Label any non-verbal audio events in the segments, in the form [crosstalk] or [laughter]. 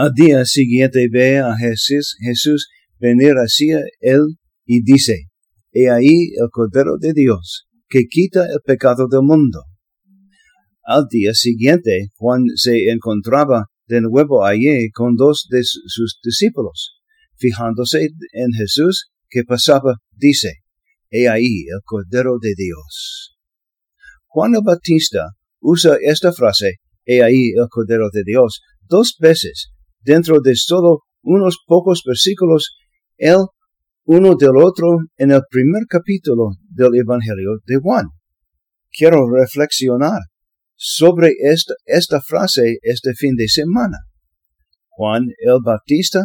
Al día siguiente ve a Jesús, Jesús venir hacia él y dice, He ahí el Cordero de Dios, que quita el pecado del mundo. Al día siguiente, Juan se encontraba de nuevo allí con dos de sus discípulos. Fijándose en Jesús que pasaba, dice, He ahí el Cordero de Dios. Juan el Bautista usa esta frase, He ahí el Cordero de Dios, dos veces dentro de solo unos pocos versículos, el uno del otro en el primer capítulo del Evangelio de Juan. Quiero reflexionar sobre esta, esta frase este fin de semana. Juan el Bautista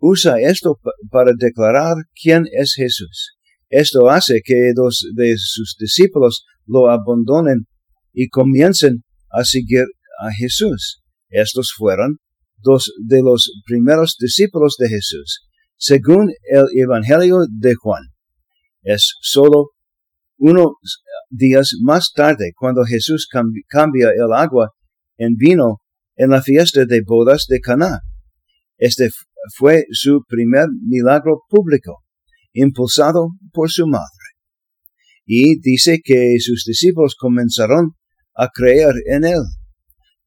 usa esto para declarar quién es Jesús. Esto hace que dos de sus discípulos lo abandonen y comiencen a seguir a Jesús. Estos fueron dos de los primeros discípulos de Jesús, según el Evangelio de Juan. Es solo unos días más tarde cuando Jesús cambia el agua en vino en la fiesta de bodas de Caná. Este fue su primer milagro público, impulsado por su madre. Y dice que sus discípulos comenzaron a creer en él.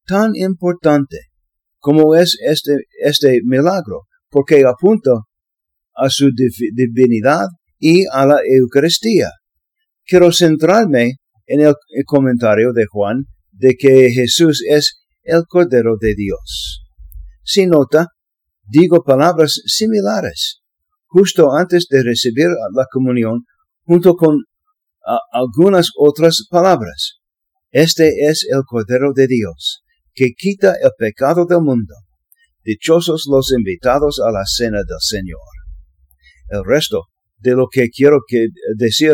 Tan importante como es este, este milagro, porque apunta a su divinidad y a la Eucaristía. Quiero centrarme en el, comentario de Juan de que Jesús es el Cordero de Dios. Si nota, digo palabras similares, justo antes de recibir la comunión, junto con algunas otras palabras. Este es el Cordero de Dios, que quita el pecado del mundo. Dichosos los invitados a la cena del Señor. El resto de lo que quiero que decir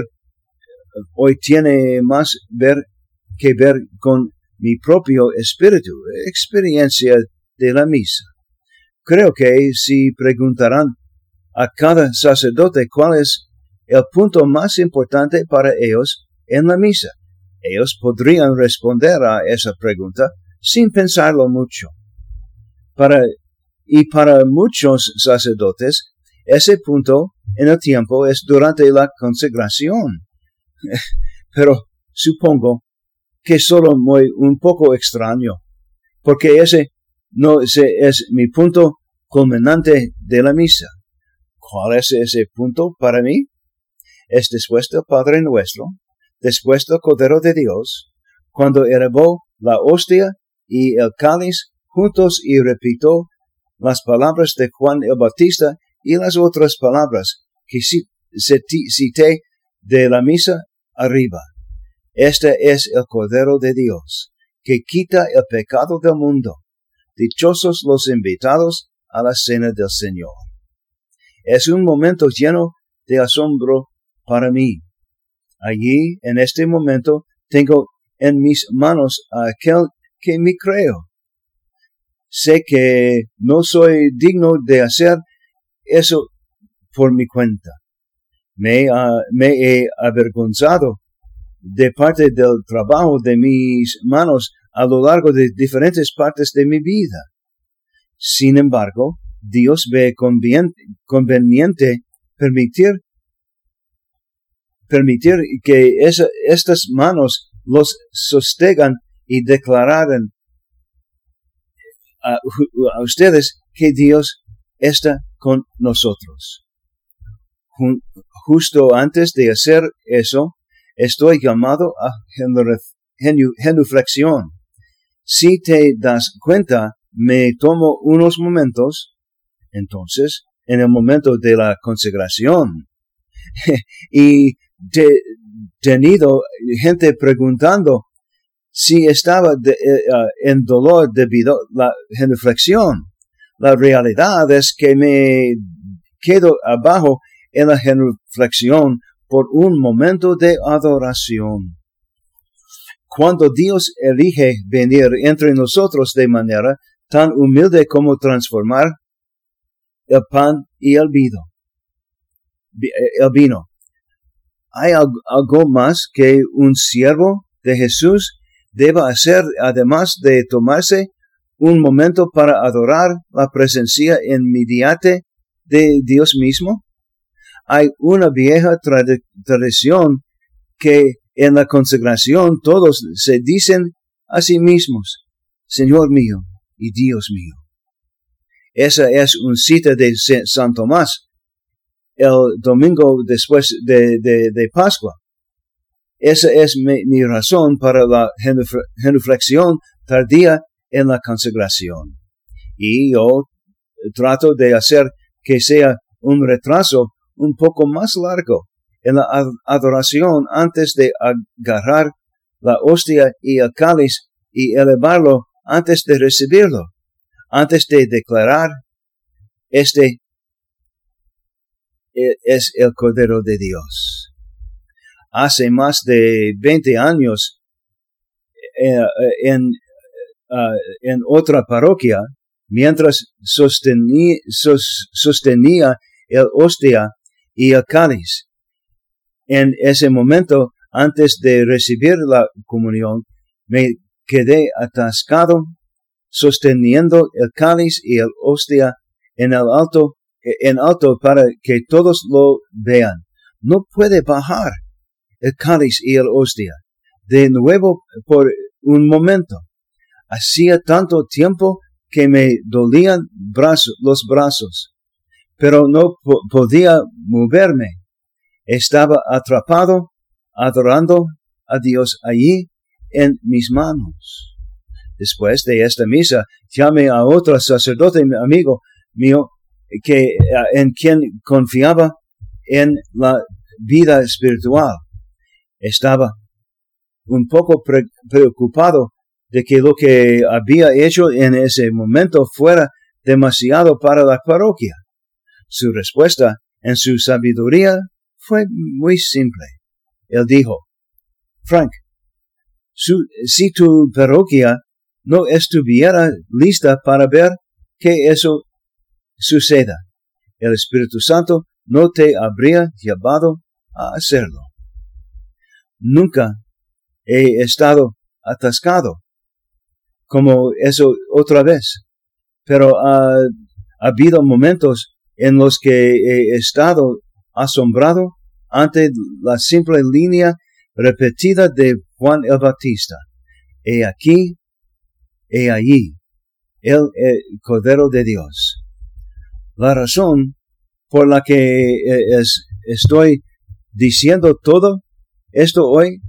hoy tiene más ver que ver con mi propio espíritu, experiencia de la misa. Creo que si preguntarán a cada sacerdote cuál es el punto más importante para ellos en la misa, ellos podrían responder a esa pregunta sin pensarlo mucho. Para, y para muchos sacerdotes, ese punto en el tiempo es durante la consagración. [laughs] Pero supongo que solo muy un poco extraño, porque ese no es mi punto culminante de la misa. ¿Cuál es ese punto para mí? Es después del Padre Nuestro, después del Cordero de Dios, cuando elevó la hostia y el cáliz juntos y repito las palabras de Juan el Bautista y las otras palabras que cité de la misa arriba. Este es el Cordero de Dios, que quita el pecado del mundo. Dichosos los invitados a la cena del Señor. Es un momento lleno de asombro para mí. Allí, en este momento, tengo en mis manos a aquel que me creo. Sé que no soy digno de hacer eso por mi cuenta. Me, me he avergonzado de parte del trabajo de mis manos a lo largo de diferentes partes de mi vida. Sin embargo, Dios ve conveniente permitir, permitir que estas manos los sostengan y declararan a, ustedes que Dios está con nosotros. Justo antes de hacer eso, estoy llamado a genuflexión. Si te das cuenta, me tomo unos momentos, entonces, en el momento de la consagración, [laughs] y he tenido gente preguntando si estaba eh, ah, en dolor debido a la genuflexión. La realidad es que me quedo abajo en la genuflexión por un momento de adoración. Cuando Dios elige venir entre nosotros de manera tan humilde como transformar el pan y el vino, eh, el vino. ¿Hay algo más que un siervo de Jesús deba hacer además de tomarse un momento para adorar la presencia inmediata de Dios mismo? Hay una vieja tradición que en la consagración todos se dicen a sí mismos, Señor mío y Dios mío. Esa es una cita de San Tomás, el domingo después de, de, Pascua. Esa es mi, razón para la genuflexión tardía en la consagración. Y yo trato de hacer que sea un retraso un poco más largo en la adoración antes de agarrar la hostia y el cáliz y elevarlo antes de recibirlo, antes de declarar, este e, es el Cordero de Dios. Hace más de 20 años, eh, en, eh, en otra parroquia, mientras sostenía, sostenía el hostia y el cáliz. En ese momento, antes de recibir la comunión, me quedé atascado sosteniendo el cáliz y el hostia en el alto, en alto para que todos lo vean. No puede bajar el cáliz y el hostia de nuevo por un momento. Hacía tanto tiempo que me dolían los brazos, pero no podía moverme. Estaba atrapado, adorando a Dios allí en mis manos. Después de esta misa, llamé a otro sacerdote amigo mío que, en quien confiaba en la vida espiritual. Estaba un poco preocupado de que lo que había hecho en ese momento fuera demasiado para la parroquia. Su respuesta, en su sabiduría, fue muy simple. Él dijo, Frank, si tu parroquia no estuviera lista para ver que eso suceda, el Espíritu Santo no te habría llevado a hacerlo. Nunca he estado atascado como eso otra vez, pero ha, habido momentos en los que he estado asombrado ante la simple línea repetida de Juan el Bautista. He aquí, he allí, el, Cordero de Dios. La razón por la que eh, estoy diciendo todo esto hoy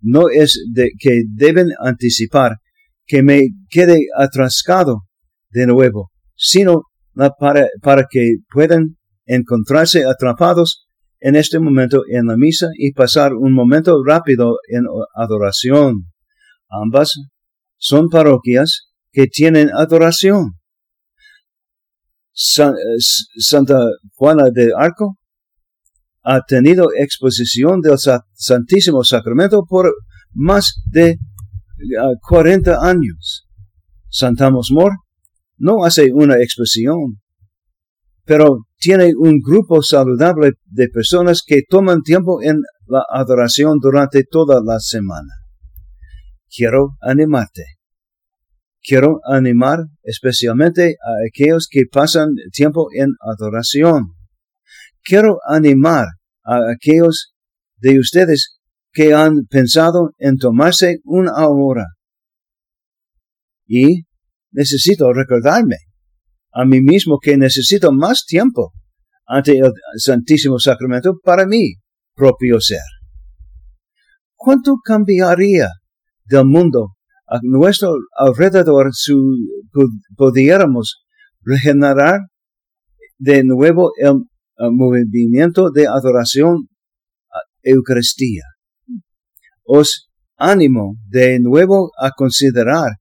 no es de que deben anticipar que me quede atrascado de nuevo, sino para, para que puedan encontrarse atrapados en este momento en la misa y pasar un momento rápido en adoración. Ambas son parroquias que tienen adoración. Santa Juana de Arco ha tenido exposición del Santísimo Sacramento por más de 40 ah, años. Santa Mosmor no hace una exposición, pero tiene un grupo saludable de personas que toman tiempo en la adoración durante toda la semana. Quiero animarte. Quiero animar especialmente a aquellos que pasan tiempo en adoración. Quiero animar a aquellos de ustedes que han pensado en tomarse una hora. Y necesito recordarme a mí mismo que necesito más tiempo ante el Santísimo Sacramento para mi propio ser. ¿Cuánto cambiaría del mundo a nuestro alrededor si pudiéramos regenerar de nuevo el, movimiento de adoración a Eucaristía? Os ánimo de nuevo a considerar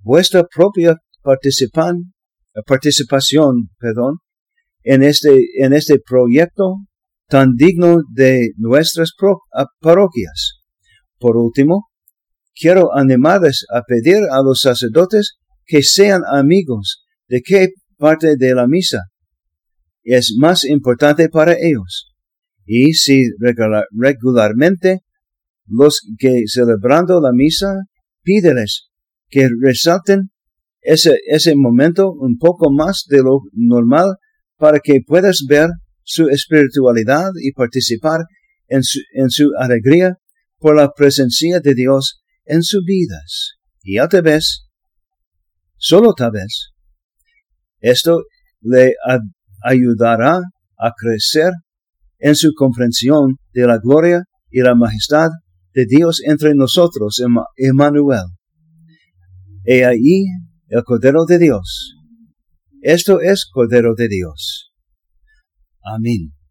vuestra propia participan, participación perdón, en, este, en este proyecto tan digno de nuestras parroquias. Por último, quiero animarles a pedir a los sacerdotes que sean amigos de qué parte de la misa es más importante para ellos. Y si regularmente los que celebrando la misa, pídeles que resalten ese, ese momento un poco más de lo normal para que puedas ver su espiritualidad y participar en su, en su alegría por la presencia de Dios en sus vidas. Y te ves, solo tal vez, esto le ayudará a crecer en su comprensión de la gloria y la majestad de Dios entre nosotros, Emmanuel. He ahí el Cordero de Dios. Esto es Cordero de Dios. Amén.